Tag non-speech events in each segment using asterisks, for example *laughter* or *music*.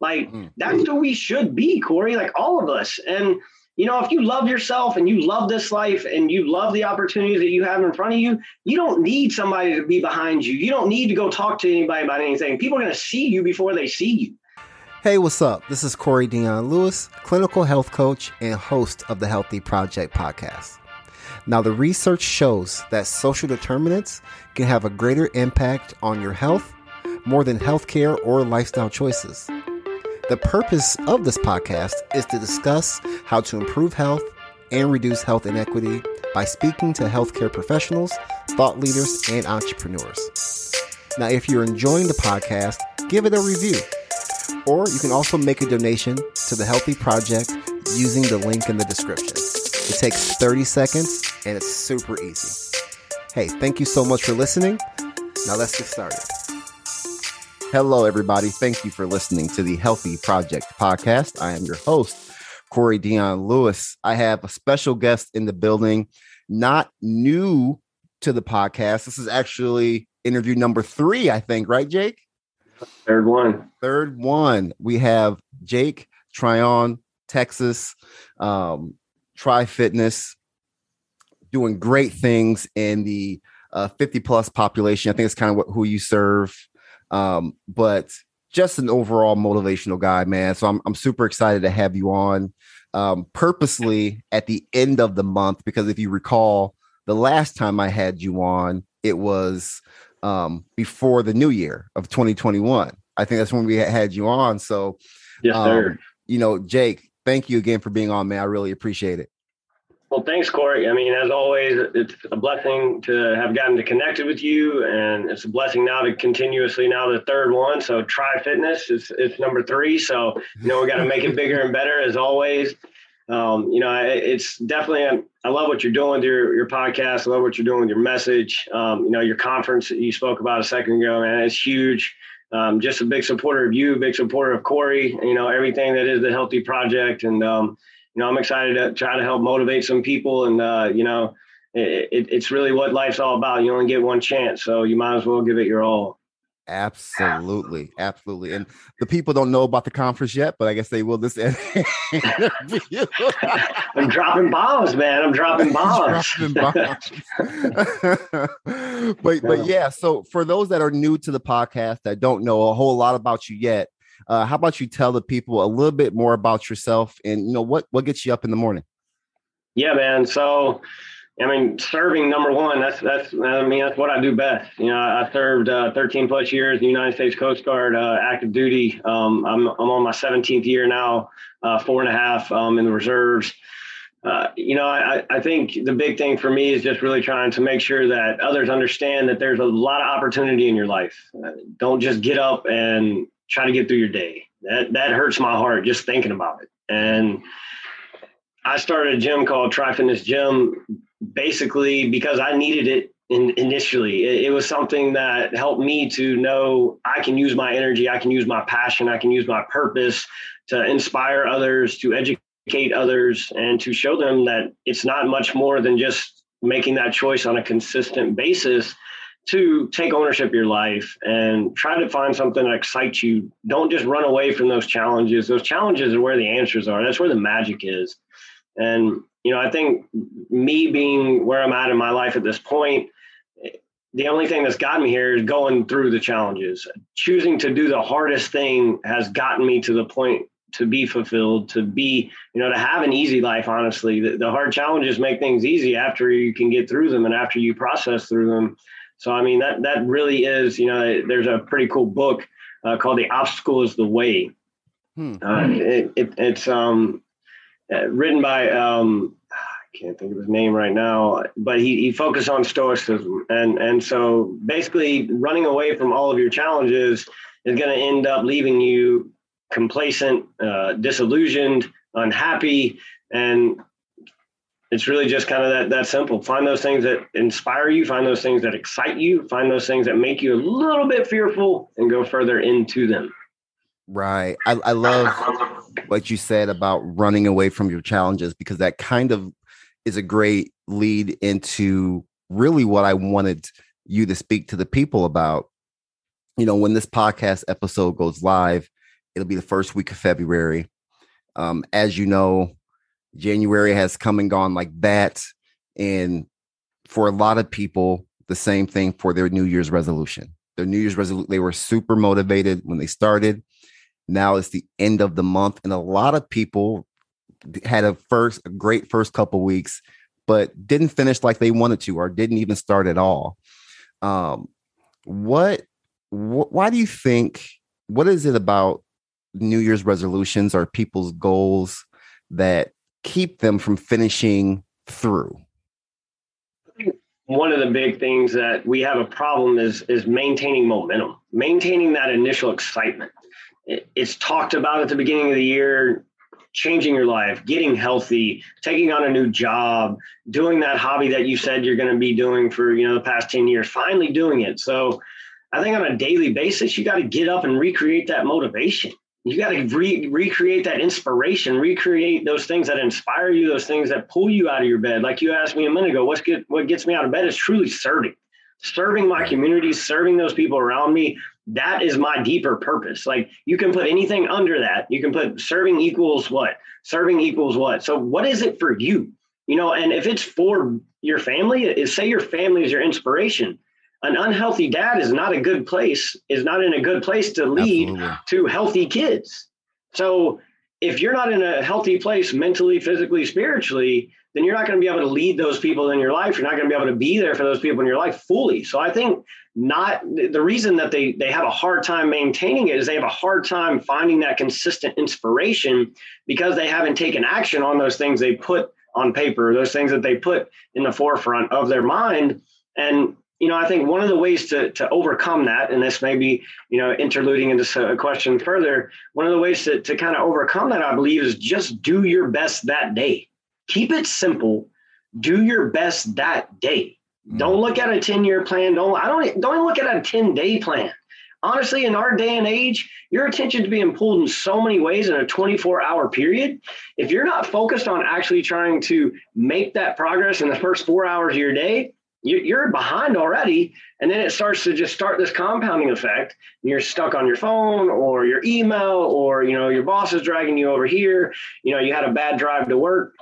Like mm. that's who we should be, Corey. Like all of us. And you know, if you love yourself and you love this life and you love the opportunities that you have in front of you, you don't need somebody to be behind you. You don't need to go talk to anybody about anything. People are going to see you before they see you. Hey, what's up? This is Corey Dion Lewis, clinical health coach and host of the Healthy Project podcast. Now, the research shows that social determinants can have a greater impact on your health more than healthcare or lifestyle choices. The purpose of this podcast is to discuss how to improve health and reduce health inequity by speaking to healthcare professionals, thought leaders, and entrepreneurs. Now, if you're enjoying the podcast, give it a review. Or you can also make a donation to the Healthy Project using the link in the description. It takes 30 seconds and it's super easy. Hey, thank you so much for listening. Now let's get started. Hello, everybody. Thank you for listening to the Healthy Project podcast. I am your host, Corey Dion Lewis. I have a special guest in the building, not new to the podcast. This is actually interview number three, I think, right, Jake? Third one. Third one. We have Jake Trione, Texas, um, Tri Fitness, doing great things in the uh, 50 plus population. I think it's kind of what, who you serve. Um, but just an overall motivational guy, man. So I'm I'm super excited to have you on. Um, purposely at the end of the month because if you recall, the last time I had you on, it was um, before the new year of 2021. I think that's when we had you on. So, yes, sir. Um, you know, Jake, thank you again for being on, man. I really appreciate it. Well, thanks, Corey. I mean, as always, it's a blessing to have gotten to connected with you, and it's a blessing now to continuously now the third one. So, Tri Fitness is it's number three. So, you know, we got to make it *laughs* bigger and better as always. Um, you know, it's definitely I love what you're doing with your your podcast. I love what you're doing with your message. Um, you know, your conference that you spoke about a second ago, man, it's huge. Um, just a big supporter of you, big supporter of Corey. You know, everything that is the Healthy Project, and um, you know, I'm excited to try to help motivate some people. And, uh, you know, it, it, it's really what life's all about. You only get one chance. So you might as well give it your all. Absolutely, absolutely. And the people don't know about the conference yet, but I guess they will this *laughs* interview. *laughs* I'm dropping bombs, man. I'm dropping bombs. *laughs* dropping bombs. but but yeah, so for those that are new to the podcast that don't know a whole lot about you yet, uh, how about you tell the people a little bit more about yourself and you know what what gets you up in the morning? Yeah, man. So, I mean, serving number one. That's that's I mean that's what I do best. You know, I served uh, 13 plus years in the United States Coast Guard, uh, active duty. Um, I'm I'm on my 17th year now, uh, four and a half um, in the reserves. Uh, you know, I, I think the big thing for me is just really trying to make sure that others understand that there's a lot of opportunity in your life. Uh, don't just get up and try to get through your day. That that hurts my heart just thinking about it. And I started a gym called Tri Gym basically because I needed it in, initially. It, it, was something that helped me to know I can use my energy, I can use my passion, I can use my purpose to inspire others, to educate others, and to show them that it's not much more than just making that choice on a consistent basis to take ownership of your life and try to find something that excites you. Don't just run away from those challenges. Those challenges are where the answers are. That's where the magic is. And, you know, I think me being where I'm at in my life at this point, the only thing that's gotten me here is going through the challenges. Choosing to do the hardest thing has gotten me to the point to be fulfilled, to be, you know, to have an easy life, honestly. The, the hard challenges make things easy after you can get through them and after you process through them. So I mean that that really is you know there's a pretty cool book uh, called The Obstacle Is the Way. Hmm. Uh, it, it, it's um, uh, written by um, I can't think of his name right now, but he, he focused on stoicism and and so basically running away from all of your challenges is going to end up leaving you complacent, uh, disillusioned, unhappy, and it's really just kind of that that simple. Find those things that inspire you, find those things that excite you, find those things that make you a little bit fearful and go further into them. Right. I, I love what you said about running away from your challenges because that kind of is a great lead into really what I wanted you to speak to the people about. You know, when this podcast episode goes live, it'll be the first week of February. Um, as you know, January has come and gone like that. And for a lot of people, the same thing for their New Year's resolution. Their New Year's resolution, they were super motivated when they started. Now it's the end of the month, and a lot of people had a first a great first couple weeks, but didn't finish like they wanted to, or didn't even start at all. Um, what, wh- why do you think? What is it about New Year's resolutions or people's goals that keep them from finishing through? one of the big things that we have a problem is is maintaining momentum, maintaining that initial excitement. It's talked about at the beginning of the year, changing your life, getting healthy, taking on a new job, doing that hobby that you said you're going to be doing for you know the past 10 years, finally doing it. So I think on a daily basis, you got to get up and recreate that motivation you got to re- recreate that inspiration, recreate those things that inspire you, those things that pull you out of your bed. Like you asked me a minute ago, what's get, what gets me out of bed is truly serving, serving my community, serving those people around me. That is my deeper purpose. Like you can put anything under that. You can put serving equals what? Serving equals what? So what is it for you? You know, and if it's for your family, say your family is your inspiration an unhealthy dad is not a good place is not in a good place to lead Absolutely. to healthy kids. So if you're not in a healthy place mentally physically spiritually then you're not going to be able to lead those people in your life. You're not going to be able to be there for those people in your life fully. So i think not the reason that they they have a hard time maintaining it is they have a hard time finding that consistent inspiration because they haven't taken action on those things they put on paper those things that they put in the forefront of their mind. And you know, I think one of the ways to to overcome that, and this may be, you know, interluding into a question further, one of the ways to, to kind of overcome that, I believe, is just do your best that day. Keep it simple. Do your best that day. Mm. Don't look at a 10-year plan. Don't I don't don't look at a 10-day plan. Honestly, in our day and age, your attention is being pulled in so many ways in a 24-hour period. If you're not focused on actually trying to make that progress in the first four hours of your day, you're behind already. And then it starts to just start this compounding effect. You're stuck on your phone or your email or you know your boss is dragging you over here. You know you had a bad drive to work.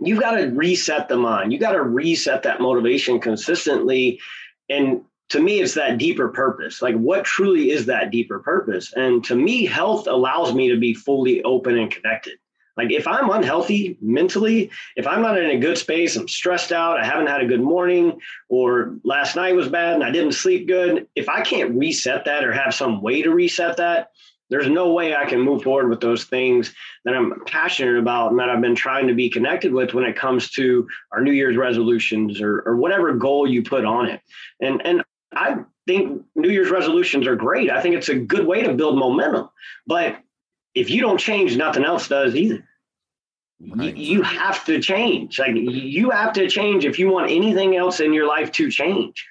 You've got to reset the mind. You got to reset that motivation consistently. And to me it's that deeper purpose. Like what truly is that deeper purpose? And to me health allows me to be fully open and connected like if I'm unhealthy mentally, if I'm not in a good space, I'm stressed out, I haven't had a good morning, or last night was bad and I didn't sleep good, if I can't reset that or have some way to reset that, there's no way I can move forward with those things that I'm passionate about and that I've been trying to be connected with when it comes to our New Year's resolutions or, or whatever goal you put on it. And and I think New Year's resolutions are great. I think it's a good way to build momentum. But if you don't change, nothing else does either. Right. You, you have to change. Like you have to change if you want anything else in your life to change.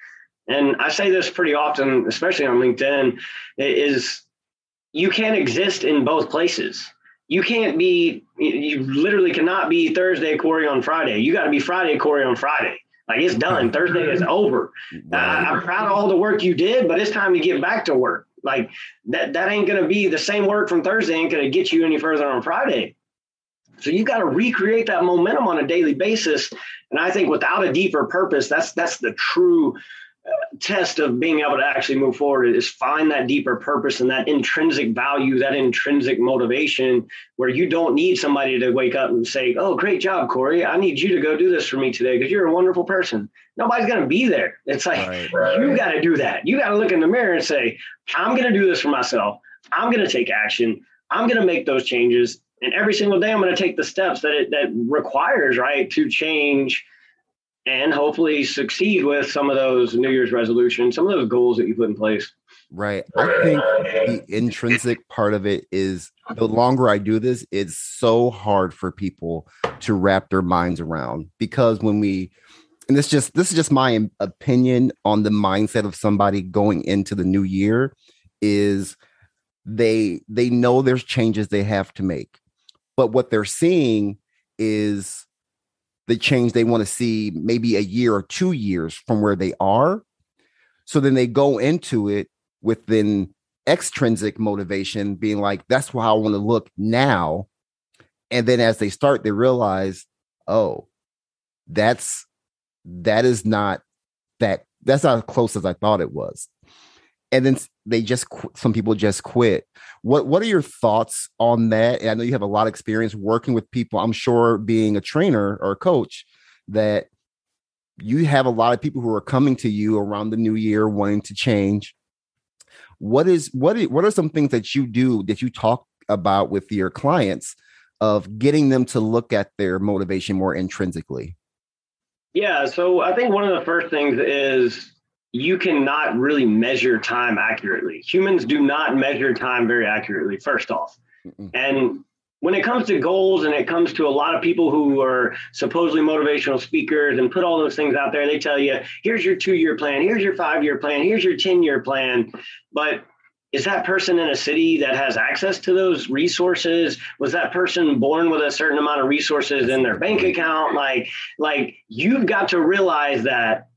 And I say this pretty often, especially on LinkedIn, is you can't exist in both places. You can't be, you literally cannot be Thursday Corey on Friday. You got to be Friday Corey on Friday. Like it's done. Thursday is over. Uh, I'm proud of all the work you did, but it's time to get back to work. Like that, that ain't to be the same work from Thursday ain't to get you any further on Friday. So you got to recreate that momentum on a daily basis. And I think without a deeper purpose, that's that's the true test of being able to actually move forward is find that deeper purpose and that intrinsic value, that intrinsic motivation where you don't need somebody to wake up and say, Oh, great job, Corey. I need you to go do this for me today because you're a wonderful person. Nobody's going to be there. It's like, right, right. you got to do that. You got to look in the mirror and say, I'm going to do this for myself. I'm going to take action. I'm going to make those changes. And every single day, I'm going to take the steps that it that requires, right, to change and hopefully succeed with some of those New Year's resolutions, some of those goals that you put in place. Right. I think the intrinsic part of it is the longer I do this, it's so hard for people to wrap their minds around because when we and this just this is just my opinion on the mindset of somebody going into the new year is they they know there's changes they have to make. But what they're seeing is the change they want to see maybe a year or two years from where they are. So then they go into it with then extrinsic motivation being like that's how i want to look now and then as they start they realize oh that's that is not that that's not as close as i thought it was and then they just some people just quit. What what are your thoughts on that? And i know you have a lot of experience working with people i'm sure being a trainer or a coach that you have a lot of people who are coming to you around the new year wanting to change. What is what is, what are some things that you do that you talk about with your clients of getting them to look at their motivation more intrinsically? Yeah so i think one of the first things is you cannot really measure time accurately. Humans do not measure time very accurately first off. Mm-mm. and when it comes to goals and it comes to a lot of people who are supposedly motivational speakers and put all those things out there, they tell you, here's your two year plan, here's your five year plan, here's your 10 year plan. But is that person in a city that has access to those resources? Was that person born with a certain amount of resources in their bank account? Like like you've got to realize that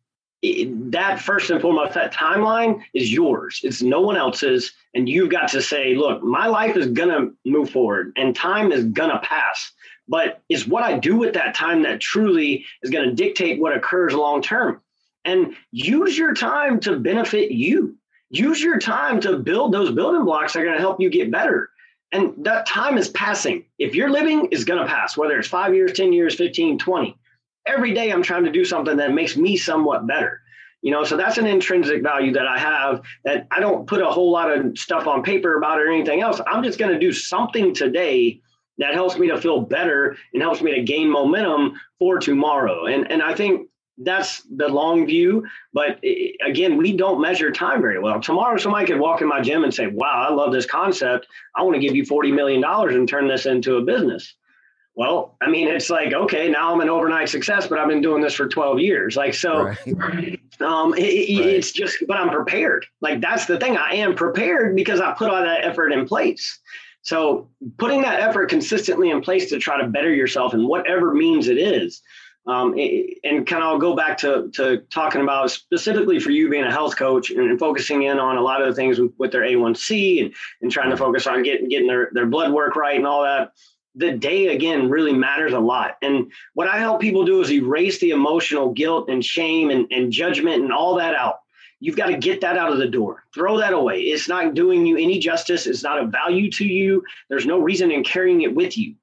that first and foremost, that timeline is yours. It's no one else's. And you've got to say, look, my life is going to move forward and time is going to pass. But it's what I do with that time that truly is going to dictate what occurs long term. And use your time to benefit you. Use your time to build those building blocks that are going to help you get better. And that time is passing. If you're living, is going to pass, whether it's five years, 10 years, 15, 20 every day I'm trying to do something that makes me somewhat better. You know, so that's an intrinsic value that I have that I don't put a whole lot of stuff on paper about it or anything else. I'm just going to do something today that helps me to feel better and helps me to gain momentum for tomorrow. And and I think that's the long view. But again, we don't measure time very well. Tomorrow, somebody could walk in my gym and say, "Wow, I love this concept. I want to give you forty million dollars and turn this into a business." Well, I mean, it's like, okay, now I'm an overnight success, but I've been doing this for 12 years. Like, so right. um, it, right. it's just, but I'm prepared. Like, that's the thing. I am prepared because I put all that effort in place. So putting that effort consistently in place to try to better yourself in whatever means it is. Um, and kind of I'll go back to, to talking about specifically for you being a health coach and, and focusing in on a lot of the things with, with their A1C and, and trying to focus on getting, getting their, their blood work right and all that the day again really matters a lot. And what I help people do is erase the emotional guilt and shame and, and judgment and all that out. You've got to get that out of the door. Throw that away. It's not doing you any justice. It's not of value to you. There's no reason in carrying it with you.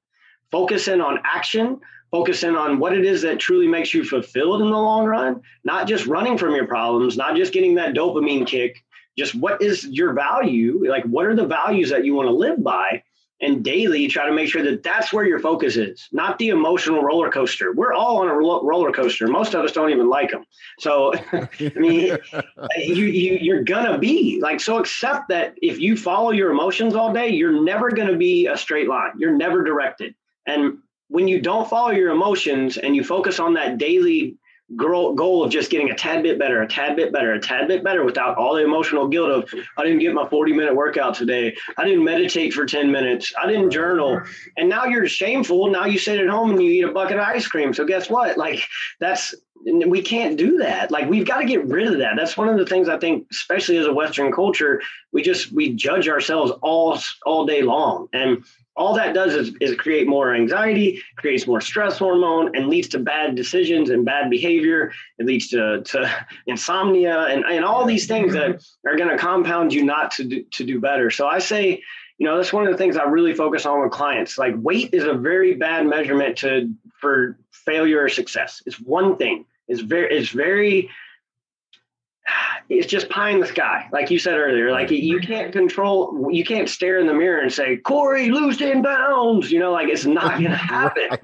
Focus in on action. Focus in on what it is that truly makes you fulfilled in the long run, not just running from your problems, not just getting that dopamine kick. Just what is your value? Like, what are the values that you want to live by? And daily try to make sure that that's where your focus is not the emotional roller coaster. We're all on a roller coaster. Most of us don't even like them so i mean you, you you're gonna be like so accept that if you follow your emotions all day you're never gonna be a straight line. You're never directed. And when you don't follow your emotions and you focus on that daily goal of just getting a tad bit better, a tad bit better, a tad bit better without all the emotional guilt of I didn't get my 40 minute workout today. I didn't meditate for 10 minutes. I didn't journal. And now you're shameful. Now you sit at home and you eat a bucket of ice cream. So guess what? Like that's we can't do that. Like we've got to get rid of that. That's one of the things I think, especially as a Western culture, we just we judge ourselves all all day long. And all that does is, is create more anxiety, creates more stress hormone, and leads to bad decisions and bad behavior. It leads to, to *laughs* insomnia and, and all these things that *laughs* are going to compound you not to do, to do better. So I say, you know, that's one of the things I really focus on with clients. Like weight is a very bad measurement to for failure or success. It's one thing. It's very it's very it's just pie in the sky, like you said earlier. Like mm-hmm. you can't control, you can't stare in the mirror and say, "Corey, lose ten pounds." You know, like it's not going *laughs* to happen. right.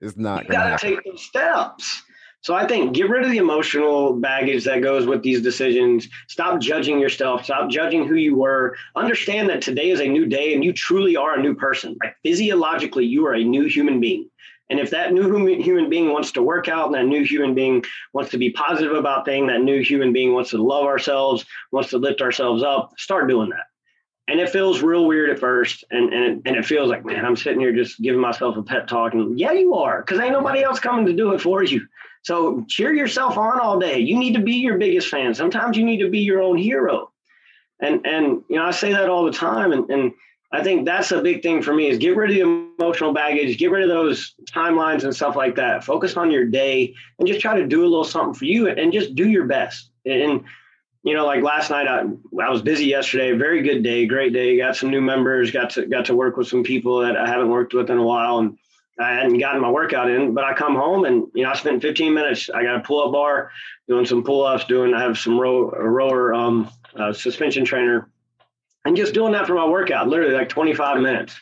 It's not. You got to take those steps. So I think get rid of the emotional baggage that goes with these decisions. Stop judging yourself. Stop judging who you were. Understand that today is a new day, and you truly are a new person. Like physiologically, you are a new human being. And if that new human being wants to work out, and that new human being wants to be positive about things, that new human being wants to love ourselves, wants to lift ourselves up, start doing that. And it feels real weird at first. And, and, and it feels like, man, I'm sitting here just giving myself a pep talk. And yeah, you are, because ain't nobody else coming to do it for you. So cheer yourself on all day. You need to be your biggest fan. Sometimes you need to be your own hero. And and you know, I say that all the time. And and I think that's a big thing for me is get rid of the emotional baggage, get rid of those timelines and stuff like that. Focus on your day and just try to do a little something for you and just do your best. And you know, like last night, I, I was busy yesterday. Very good day, great day. Got some new members. Got to got to work with some people that I haven't worked with in a while, and I hadn't gotten my workout in. But I come home and you know I spent 15 minutes. I got a pull up bar, doing some pull ups, doing. I have some row, a rower um, uh, suspension trainer, and just doing that for my workout. Literally like 25 minutes.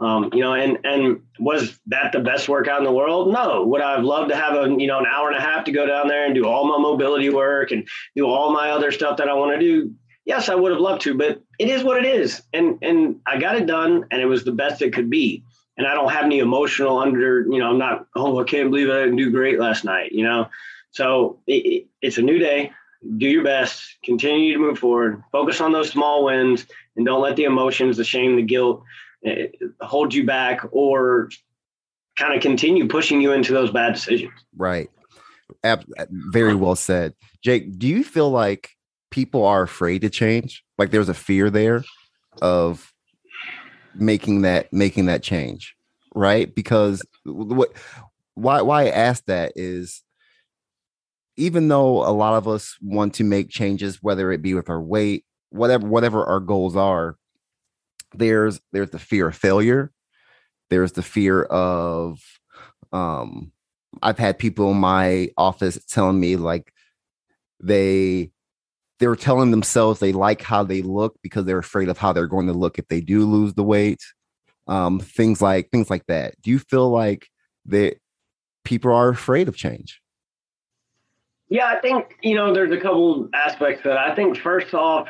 Um, you know, and and was that the best workout in the world? No. Would I have loved to have a you know an hour and a half to go down there and do all my mobility work and do all my other stuff that I want to do? Yes, I would have loved to, but it is what it is, and and I got it done, and it was the best it could be. And I don't have any emotional under, you know, I'm not, oh, I can't believe I didn't do great last night, you know. So it, it, it's a new day. Do your best. Continue to move forward. Focus on those small wins, and don't let the emotions, the shame, the guilt eh, hold you back or kind of continue pushing you into those bad decisions. Right. Ab- eh, very well said. Jake, do you feel like people are afraid to change? Like there's a fear there of making that making that change, right? Because what why why I ask that is even though a lot of us want to make changes whether it be with our weight, whatever whatever our goals are, there's there's the fear of failure. There's the fear of um i've had people in my office telling me like they they were telling themselves they like how they look because they're afraid of how they're going to look if they do lose the weight. Um things like things like that. Do you feel like that people are afraid of change yeah i think you know there's a couple aspects that. I think first off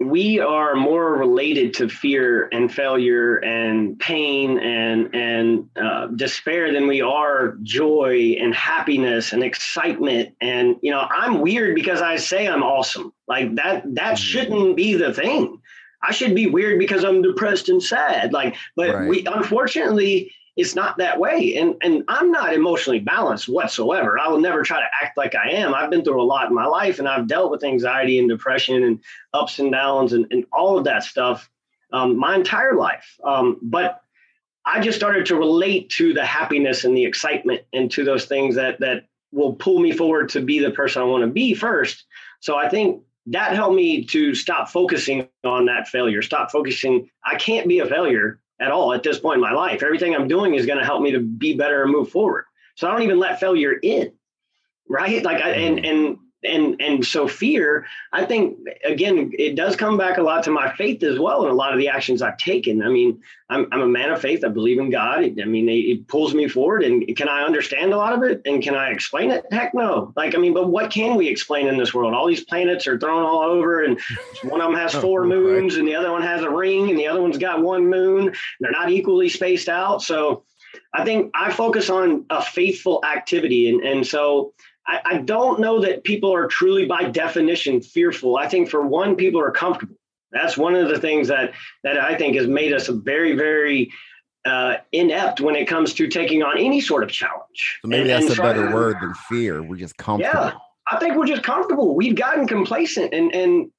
we are more related to fear and failure and pain and and uh, despair than we are joy and happiness and excitement. And you know i'm weird because i say i'm awesome. Like that that mm-hmm. shouldn't be the thing. I should be weird because i'm depressed and sad. Like but right. we unfortunately it's not that way. And and I'm not emotionally balanced whatsoever. I will never try to act like I am. I've been through a lot in my life and I've dealt with anxiety and depression and ups and downs and, and all of that stuff um, my entire life. Um, but I just started to relate to the happiness and the excitement and to those things that that will pull me forward to be the person I want to be first. So I think that helped me to stop focusing on that failure, stop focusing. I can't be a failure at all at this point in my life. Everything I'm doing is going to help me to be better and move forward. So I don't even let failure in, right? Like, I, and mm. and and and so fear. I think again, it does come back a lot to my faith as well, and a lot of the actions I've taken. I mean, I'm I'm a man of faith. I believe in God. I mean, it, it pulls me forward. And can I understand a lot of it? And can I explain it? Heck no. Like, I mean, but what can we explain in this world? All these planets are thrown all over, and one of them has *laughs* oh, four moons, and the other one has a ring, and the other one's got one moon. They're not equally spaced out. So I think I focus on a faithful activity. And, and so I, I don't know that people are truly by definition fearful. I think for one, people are comfortable. That's one of the things that that I think has made us a very, very uh, inept when it comes to taking on any sort of challenge. So maybe and, that's and a better word than fear. We're just comfortable. Yeah, I think we're just comfortable. We've gotten complacent, and and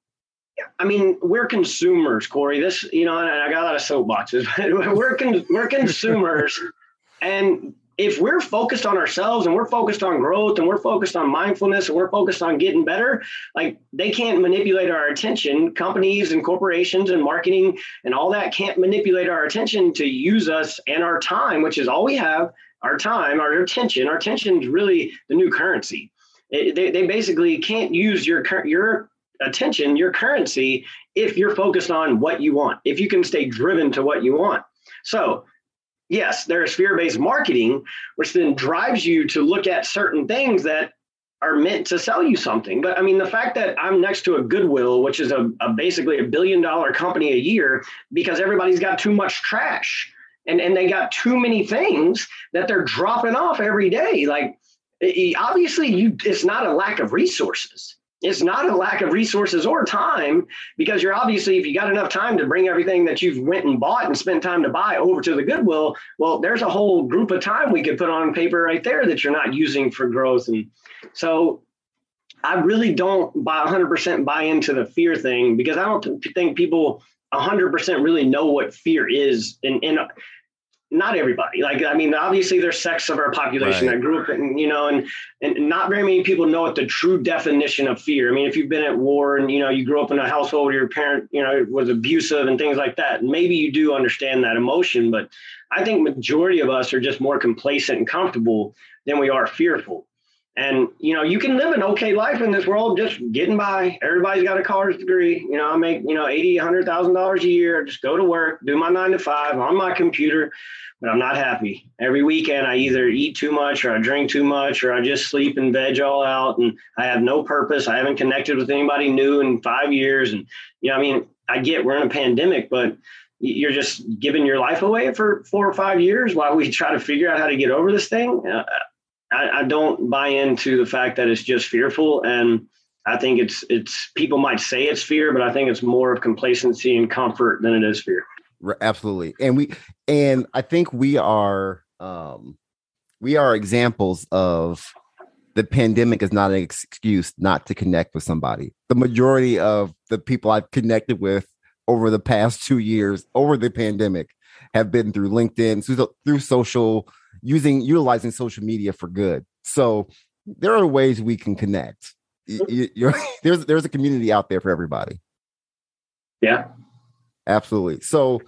I mean, we're consumers, Corey. This, you know, and I got a lot of soapboxes, but *laughs* we're con- we're consumers, *laughs* and if we're focused on ourselves and we're focused on growth and we're focused on mindfulness and we're focused on getting better, like they can't manipulate our attention. Companies and corporations and marketing and all that can't manipulate our attention to use us and our time, which is all we have our time, our attention. Our attention is really the new currency. It, they, they basically can't use your your attention, your currency, if you're focused on what you want, if you can stay driven to what you want. So yes, there's fear based marketing, which then drives you to look at certain things that are meant to sell you something. But I mean, the fact that I'm next to a Goodwill, which is a, a basically a billion dollar company a year, because everybody's got too much trash and, and they got too many things that they're dropping off every day. Like, obviously, you it's not a lack of resources it's not a lack of resources or time because you're obviously if you got enough time to bring everything that you've went and bought and spent time to buy over to the goodwill well there's a whole group of time we could put on paper right there that you're not using for growth and so I really don't buy 100% buy into the fear thing because I don't think people 100% really know what fear is. And, and not everybody. Like, I mean, obviously there's sects of our population right. that grew up in, you know, and and not very many people know what the true definition of fear. I mean, if you've been at war and you know you grew up in a household where your parent, you know, was abusive and things like that, maybe you do understand that emotion. But I think majority of us are just more complacent and comfortable than we are fearful. And you know, you can live an okay life in this world, just getting by. Everybody's got a college degree. You know, I make you know eighty, hundred thousand dollars a year. Just go to work, do my nine to five on my computer, but I'm not happy. Every weekend, I either eat too much, or I drink too much, or I just sleep and veg all out, and I have no purpose. I haven't connected with anybody new in five years, and you know, I mean, I get we're in a pandemic, but you're just giving your life away for four or five years while we try to figure out how to get over this thing. Uh, I, I don't buy into the fact that it's just fearful and I think it's it's people might say it's fear, but I think it's more of complacency and comfort than it is fear. Absolutely. And we and I think we are um we are examples of the pandemic is not an excuse not to connect with somebody. The majority of the people I've connected with over the past 2 years over the pandemic have been through LinkedIn, through, through social using utilizing social media for good. So there are ways we can connect. You, *laughs* there's there's a community out there for everybody. Yeah, absolutely. So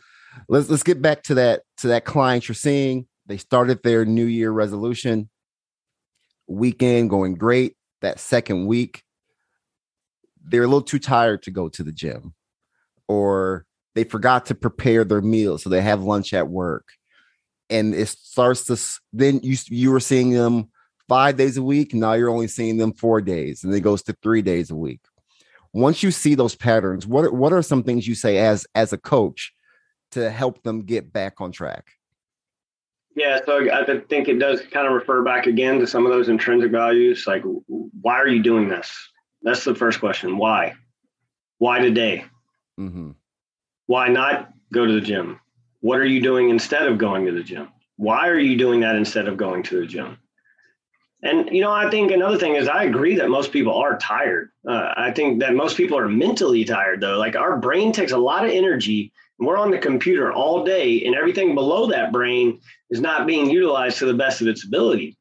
let's let's get back to that to that client you're seeing. They started their New Year resolution weekend going great. That second week, they're a little too tired to go to the gym, or they forgot to prepare their meal, so they have lunch at work and it starts to then you you were seeing them five days a week now you're only seeing them four days and it goes to three days a week. Once you see those patterns what what are some things you say as as a coach to help them get back on track? Yeah so i think it does kind of refer back again to some of those intrinsic values like why are you doing this? That's the first question why? Why today? Mm-hmm. why not go to the gym what are you doing instead of going to the gym? Why are you doing that instead of going to the gym? And you know, I think another thing is I agree that most people are tired. Uh, I think that most people are mentally tired though. Like our brain takes a lot of energy. And we're on the computer all day, and everything below that brain is not being utilized to the best of its ability.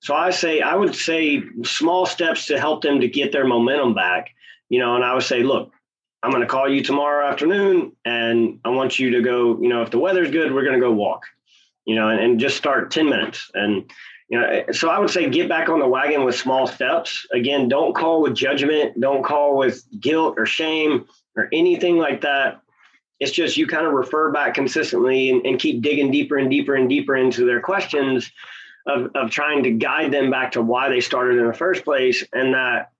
So I say I would say small steps to help them to get their momentum back. You know, and I would say, look, I'm going to call you tomorrow afternoon and I want you to go, you know, if the weather's good, we're going to go walk, you know, and, and just start 10 minutes. And, you know, so I would say get back on the wagon with small steps. Again, don't call with judgment, don't call with guilt or shame or anything like that. It's just you kind of refer back consistently and, and keep digging deeper and deeper and deeper into their questions of, of trying to guide them back to why they started in the first place and that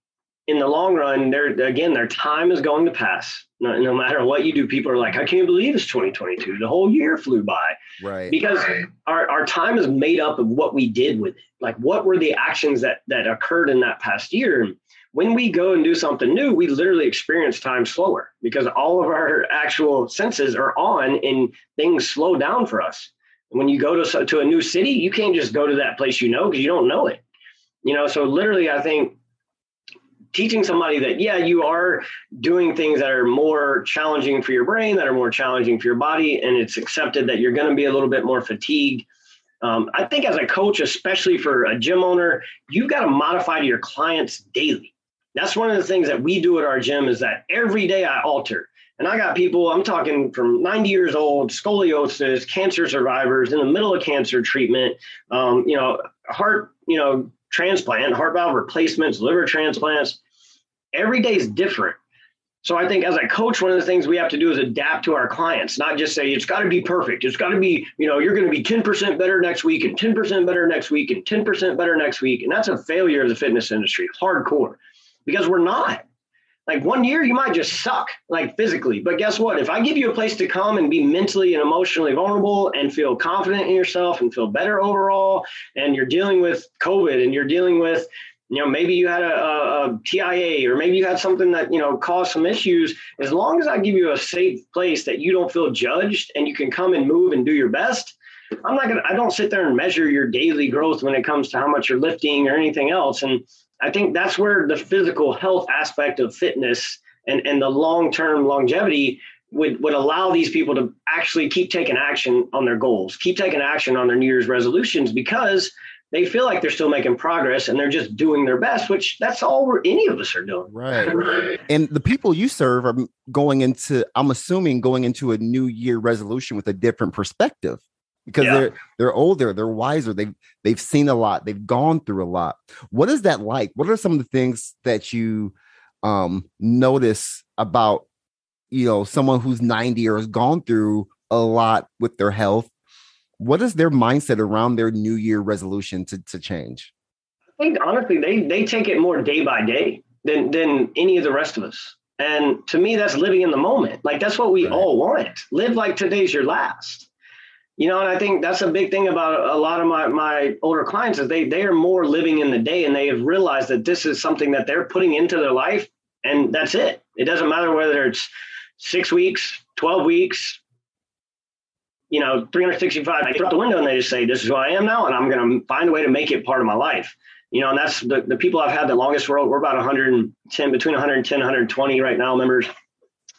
in the long run, their again, their time is going to pass. No, no, matter what you do, people are like, I can't believe it's 2022. The whole year flew by. Right. Because right. our, our time is made up of what we did with it. Like what were the actions that that occurred in that past year? When we go and do something new, we literally experience time slower because all of our actual senses are on and things slow down for us. When you go to, to a new city, you can't just go to that place you know because you don't know it. You know, so literally, I think teaching somebody that yeah you are doing things that are more challenging for your brain that are more challenging for your body and it's accepted that you're going to be a little bit more fatigued. Um, i think as a coach especially for a gym owner you've got to modify to your clients daily. That's one of the things that we do at our gym is that every day i alter. And i got people i'm talking from 90 years old scoliosis cancer survivors in the middle of cancer treatment um, you know heart you know transplant heart valve replacements liver transplants every day is different. So I think as a coach, one of the things we have to do is adapt to our clients, not just say it's got to be perfect. It's got to be, you know, you're going to be 10% better next week and 10% better next week and 10% better next week. And that's a failure of the fitness industry, hardcore, because we're not. Like one year, you might just suck, like physically. But guess what? If I give you a place to come and be mentally and emotionally vulnerable and feel confident in yourself and feel better overall, and you're dealing with COVID and you're dealing with you know maybe you had a, a, tia or maybe you had something that you know caused some issues. As long as i give you a safe place that you don't feel judged and you can come and move and do your best i'm not gonna i don't sit there and measure your daily growth when it comes to how much you're lifting or anything else. And I think that's where the physical health aspect of fitness and, and the long term longevity would, would allow these people to actually keep taking action on their goals, keep taking action on their New Year's resolutions because they feel like they're still making progress and they're just doing their best, which that's all we're, any of us are doing. Right. and the people you serve are going into, I'm assuming, going into a new year resolution with a different perspective because yeah. they're they're older, they're wiser, they've they've seen a lot, they've gone through a lot. What is that like? What are some of the things that you um notice about you know someone who's 90 or has gone through a lot with their health what is their mindset around their new year resolution to, to change? I think honestly they they take it more day by day than than any of the rest of us. And to me that's living in the moment. Like that's what we right. all want. Live like today's your last. You know and i think that's a big thing about a lot of my my older clients is they they are more living in the day and they have realized that this is something that they're putting into their life and that's it. It doesn't matter whether it's six weeks, 12 weeks, you know, 365. I throw out the window and they just say, this is who I am now, and I'm going to find a way to make it part of my life. You know, and that's the, the people I've had the longest for. We're about 110, between 110, 120 right now members.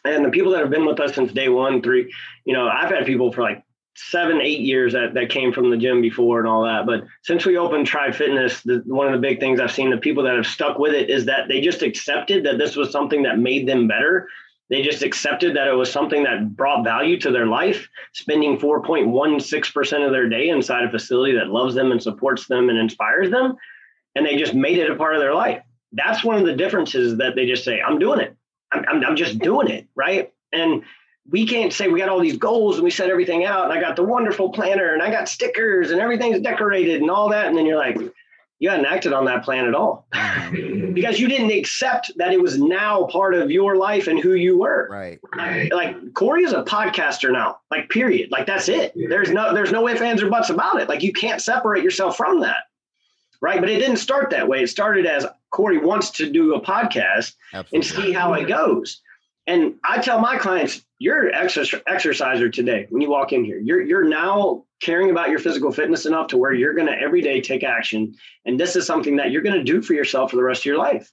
And the people that have been with us since day one, three, you know, I've had people for like seven, eight years that, that came from the gym before and all that. But since we opened Tri Fitness, the, one of the big things I've seen the people that have stuck with it is that they just accepted that this was something that made them better they just accepted that it was something that brought value to their life, spending 4.16% of their day inside a facility that loves them and supports them and inspires them. And they just made it a part of their life. That's one of the differences that they just say, I'm doing it. I'm, I'm, I'm just doing it. Right. And we can't say we got all these goals and we set everything out and I got the wonderful planner and I got stickers and everything's decorated and all that. And then you're like, you hadn't acted on that plan at all mm-hmm. *laughs* because you didn't accept that it was now part of your life and who you were. Right. Like, like Corey is a podcaster now, like period. Like that's it. There's no, there's no ifs, ands or buts about it. Like you can't separate yourself from that. Right. But it didn't start that way. It started as Corey wants to do a podcast Absolutely. and see how it goes. And I tell my clients, you're an exerciser today when you walk in here. You're you're now caring about your physical fitness enough to where you're going to every day take action, and this is something that you're going to do for yourself for the rest of your life.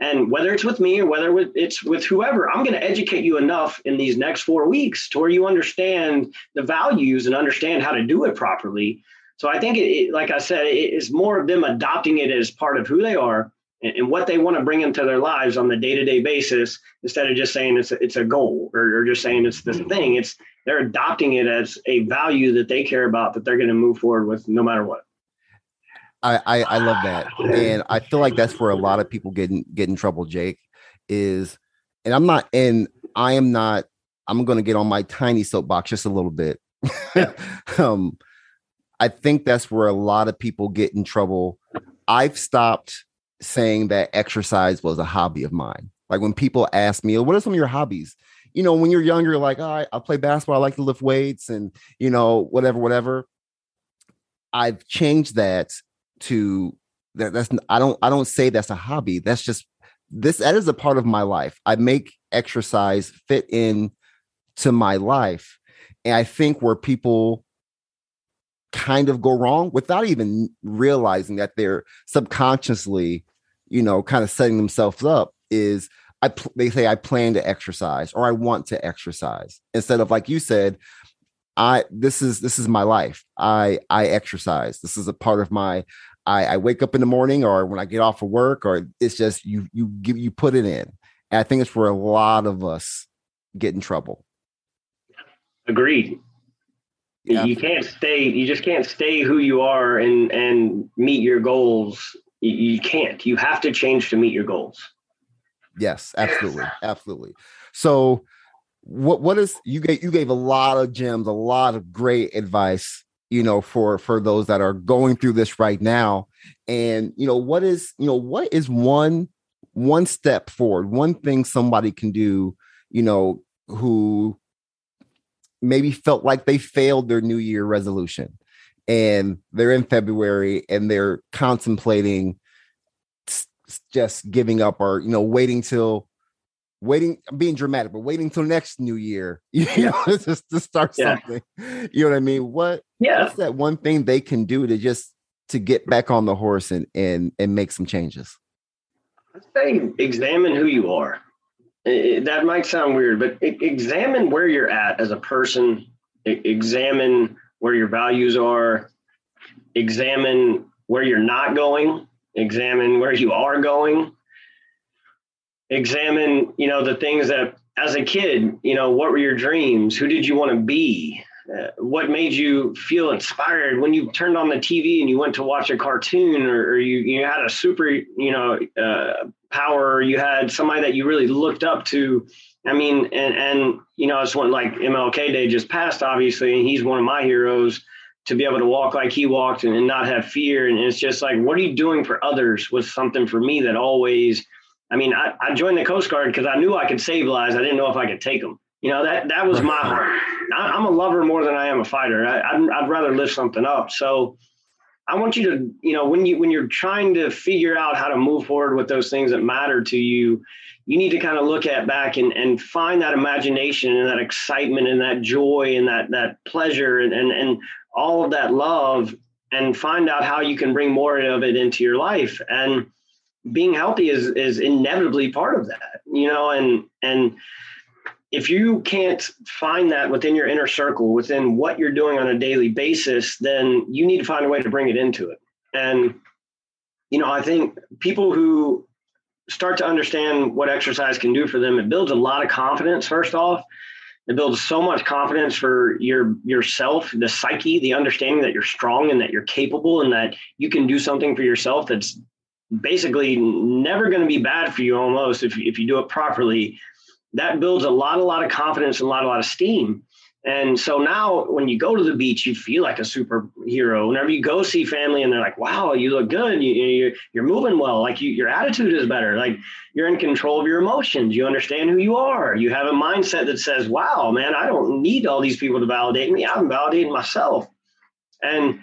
And whether it's with me or whether it's with whoever, I'm going to educate you enough in these next four weeks to where you understand the values and understand how to do it properly. So I think, it, like I said, it is more of them adopting it as part of who they are and, what they want to bring into their lives on the day-to-day basis instead of just saying it's a, it's a goal or, or just saying it's this thing it's they're adopting it as a value that they care about that they're going to move forward with no matter what. I, I, I love that. And i feel like that's where a lot of people get in, get in trouble jake is and i'm not and i am not i'm going to get on my tiny soapbox just a little bit. *laughs* Um i think that's where a lot of people get in trouble. I've stopped saying that exercise was a hobby of mine. Like when people ask me, what are some of your hobbies? You know, when you're younger, you're like, oh, I, play basketball, I like to lift weights and, you know, whatever, whatever. I've changed that to that that's I don't I don't say that's a hobby. That's just this that is a part of my life. I make exercise fit in to my life. And I think where people kind of go wrong without even realizing that they're subconsciously you know, kind of setting themselves up is I pl- they say I plan to exercise or I want to exercise instead of like you said, I this is this is my life. I I exercise. This is a part of my I, I wake up in the morning or when I get off of work or it's just you you give you put it in. And I think it's where a lot of us get in trouble. Agreed. Yeah. You can't stay. You just can't stay who you are and and meet your goals you, can't. You have to change to meet your goals. Yes, absolutely, absolutely. So, what what is you gave you gave a lot of gems, a lot of great advice, you know, for for those that are going through this right now. And you know, what is you know what is one one step forward, one thing somebody can do, you know, who maybe felt like they failed their New Year resolution and they're in February and they're contemplating just giving up or you know waiting till waiting I'm being dramatic but waiting till next new year *laughs* you know *laughs* just to start yeah. something you know what i mean what yeah what's that one thing they can do to just to get back on the horse and and and make some changes i'd say examine who you are. It, that might sound weird, but examine where you're at as a person. Examine where your values are. Examine where you're not going. Examine where you are going. Examine, you know, the things that as a kid, you know, what were your dreams? Who did you want to be? Uh, what made you feel inspired when you turned on the TV and you went to watch a cartoon or, or you, you had a super, you know, uh, power, you had somebody that you really looked up to. I mean, and, and, you know, it's one like MLK Day just passed, obviously, and he's one of my heroes to be able to walk like he walked and, and not have fear. And it's just like, what are you doing for others was something for me that always, I mean, I, I joined the Coast Guard because I knew I could save lives. I didn't know if I could take them. You know, that, that was my heart. I, am a lover more than I am a fighter. I, I'd, I'd rather lift something up. So I want you to, you know, when you when you're trying to figure out how to move forward with those things that matter to you, you need to kind of look at back and, and find that imagination and that excitement and that joy and that that pleasure and, and and all of that love and find out how you can bring more of it into your life. And being healthy is is inevitably part of that, you know, and and if you can't find that within your inner circle, within what you're doing on a daily basis, then you need to find a way to bring it into it. And, you know, I think people who start to understand what exercise can do for them, it builds a lot of confidence, first off. It builds so much confidence for your yourself, the psyche, the understanding that you're strong and that you're capable and that you can do something for yourself that's basically never going to be bad for you almost if, if you do it properly that builds a lot, a lot of confidence and a lot, a lot of steam. And so now when you go to the beach, you feel like a superhero. Whenever you go see family and they're like, wow, you look good. You, you, you're moving well. Like you, your attitude is better. Like you're in control of your emotions. You understand who you are. You have a mindset that says, wow, man, I don't need all these people to validate me. I'm validating myself. And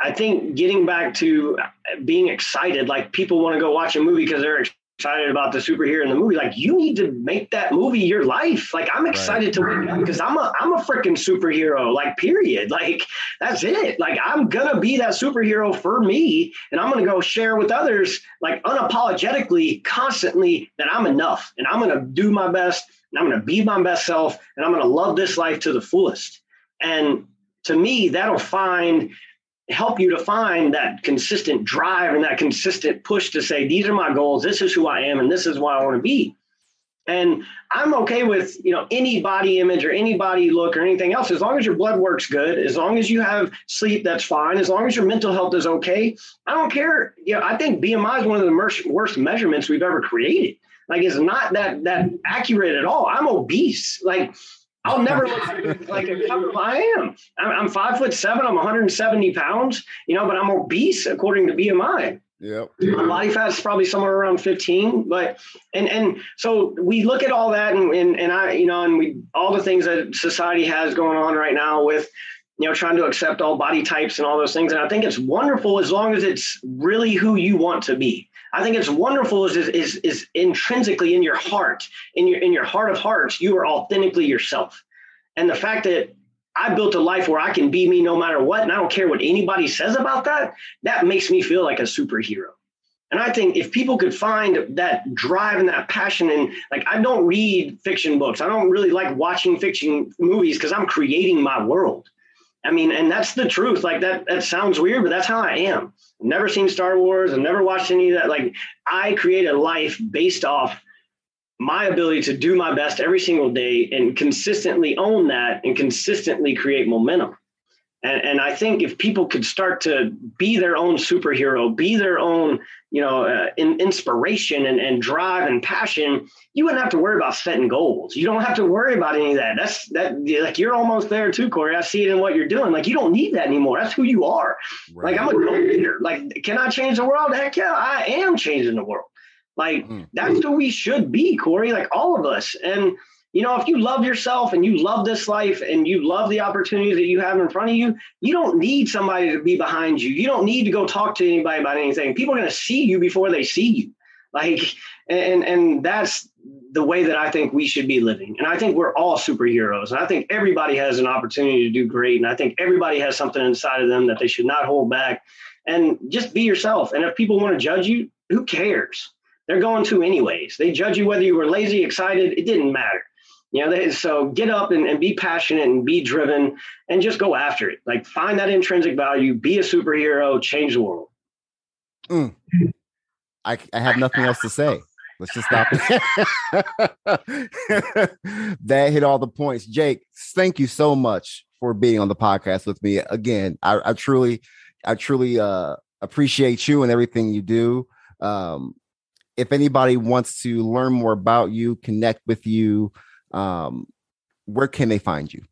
I think getting back to being excited, like people want to go watch a movie because they're excited about the superhero in the movie. Like you need to make that movie your life. Like I'm excited right. to because I'm a I'm a freaking superhero. Like period. *laughs* Like that's it. Like I'm gonna be that superhero for me, and I'm gonna go share with others like unapologetically, constantly that I'm enough, and I'm gonna do my best, and I'm gonna be my best self, and I'm gonna love this life to the fullest. And to me, that'll find help you to find that consistent drive and that consistent push to say these are my goals. This is who i am and this is what i want to be. And i'm okay with you know any body image or any body look or anything else. As long as your blood works good as long as you have sleep that's fine. As long as your mental health is okay i don't care. You know i think bmi is one of the worst measurements we've ever created. Like it's not that that accurate at all. I'm obese. Like I'll never look like a couple. I am. I'm, five foot seven. I'm 170 pounds. You know, but I'm obese according to BMI. Yep. My body fat is probably somewhere around 15. But and and so we look at all that and and, and I you know and we all the things that society has going on right now with you know trying to accept all body types and all those things. And I think it's wonderful as long as it's really who you want to be. I think it's wonderful is, is, is intrinsically in your heart, in your, in your heart of hearts, you are authentically yourself. And the fact that I built a life where I can be me no matter what, and I don't care what anybody says about that, that makes me feel like a superhero. And I think if people could find that drive and that passion, and like I don't read fiction books, I don't really like watching fiction movies because I'm creating my world. I mean, and that's the truth. Like that, that sounds weird, but that's how I am. Never seen Star Wars. I've never watched any of that. Like I create a life based off my ability to do my best every single day and consistently own that and consistently create momentum. And, and I think if people could start to be their own superhero, be their own, you know, uh, in, inspiration and, and drive and passion, you wouldn't have to worry about setting goals. You don't have to worry about any of that. That's that like you're almost there too, Corey. I see it in what you're doing. Like you don't need that anymore. That's who you are. Right. Like I'm a goal leader. Like, can I change the world? Heck yeah, I am changing the world. Like mm-hmm. that's who we should be, Corey. Like all of us. And you know, if you love yourself and you love this life and you love the opportunities that you have in front of you, you don't need somebody to be behind you. You don't need to go talk to anybody about anything. People are going to see you before they see you. Like, and and that's the way that I think we should be living. And I think we're all superheroes. And I think everybody has an opportunity to do great. And I think everybody has something inside of them that they should not hold back. And just be yourself. And if people want to judge you, who cares? they're going to anyways. They judge you whether you were lazy, excited, it didn't matter. You know, they, so get up and, and be passionate and be driven and just go after it. Like find that intrinsic value, be a superhero, change the world. Mm. I, I have nothing else to say. Let's just stop. *laughs* that hit all the points. Jake, thank you so much for being on the podcast with me. Again, I, I truly, I truly uh, appreciate you and everything you do. Um, if anybody wants to learn more about you, connect with you, um, where can they find you?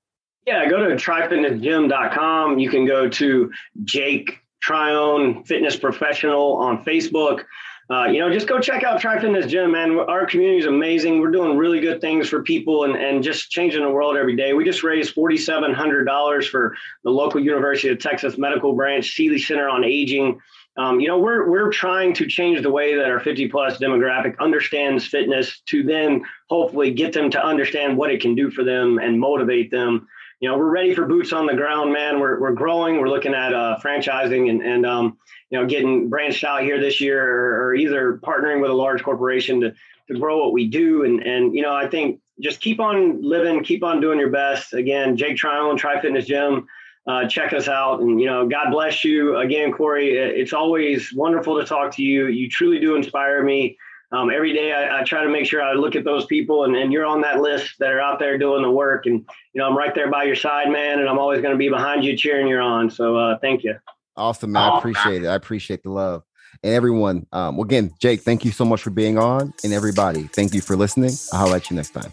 Yeah, go to trifitnessgym.com. You can go to Jake Trione Fitness Professional on Facebook. Uh, you know, just go check out Tri Fitness Gym, man. Our community is amazing. We're doing really good things for people and, and just changing the world every day. We just raised $4,700 for the local University of Texas Medical Branch, Sealy Center on Aging. Um, you know, we're we're trying to change the way that our 50 plus demographic understands fitness to then hopefully get them to understand what it can do for them and motivate them. You know, we're ready for boots on the ground, man. We're we're growing. We're looking at uh, franchising and and um, you know getting branched out here this year, or, or either partnering with a large corporation to to grow what we do. And and you know, I think just keep on living, keep on doing your best. Again, Jake Trione, Tri Fitness Gym uh, check us out. And, you know, God bless you. Again, Corey, it's always wonderful to talk to you. You truly do inspire me. Um, every day I, I, try to make sure I look at those people and, and, you're on that list that are out there doing the work. And, you know, I'm right there by your side, man. And I'm always going to be behind you cheering you on. So uh, thank you. Awesome, man. I appreciate it. I appreciate the love. And everyone, um, again, Jake, thank you so much for being on. And everybody, thank you for listening. I'll let you next time.